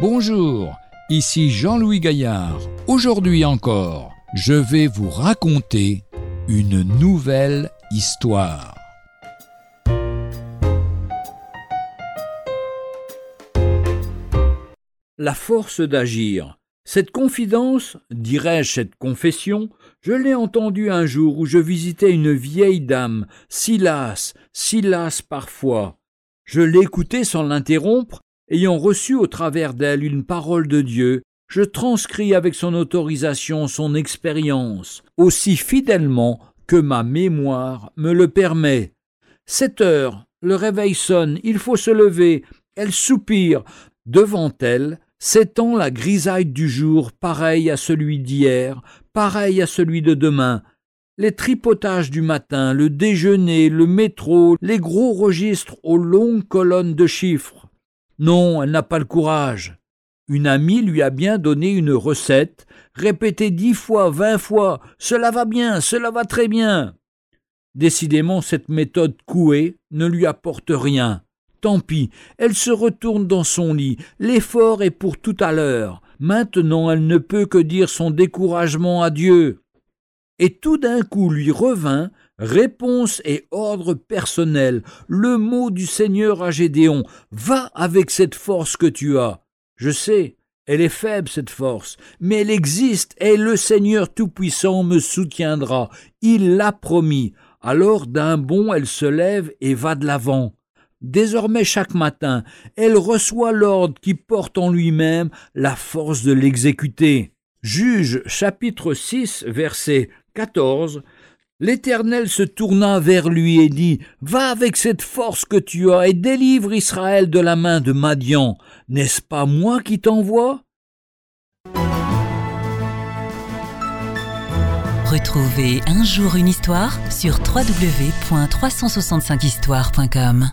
Bonjour, ici Jean-Louis Gaillard. Aujourd'hui encore, je vais vous raconter une nouvelle histoire. La force d'agir. Cette confidence, dirais-je cette confession, je l'ai entendue un jour où je visitais une vieille dame, si lasse, si lasse parfois. Je l'écoutais sans l'interrompre ayant reçu au travers d'elle une parole de Dieu, je transcris avec son autorisation son expérience, aussi fidèlement que ma mémoire me le permet. Sept heures, le réveil sonne, il faut se lever, elle soupire. Devant elle s'étend la grisaille du jour, pareil à celui d'hier, pareil à celui de demain. Les tripotages du matin, le déjeuner, le métro, les gros registres aux longues colonnes de chiffres. Non, elle n'a pas le courage. Une amie lui a bien donné une recette, répétée dix fois, vingt fois. Cela va bien, cela va très bien. Décidément, cette méthode couée ne lui apporte rien. Tant pis, elle se retourne dans son lit. L'effort est pour tout à l'heure. Maintenant, elle ne peut que dire son découragement à Dieu. Et tout d'un coup lui revint Réponse et ordre personnel. Le mot du Seigneur à Gédéon. Va avec cette force que tu as. Je sais, elle est faible, cette force, mais elle existe, et le Seigneur Tout-Puissant me soutiendra. Il l'a promis. Alors d'un bond elle se lève et va de l'avant. Désormais chaque matin, elle reçoit l'ordre qui porte en lui-même la force de l'exécuter. Juge chapitre 6 verset 14 L'Éternel se tourna vers lui et dit Va avec cette force que tu as et délivre Israël de la main de Madian. N'est-ce pas moi qui t'envoie? Retrouvez un jour une histoire sur www.365histoire.com.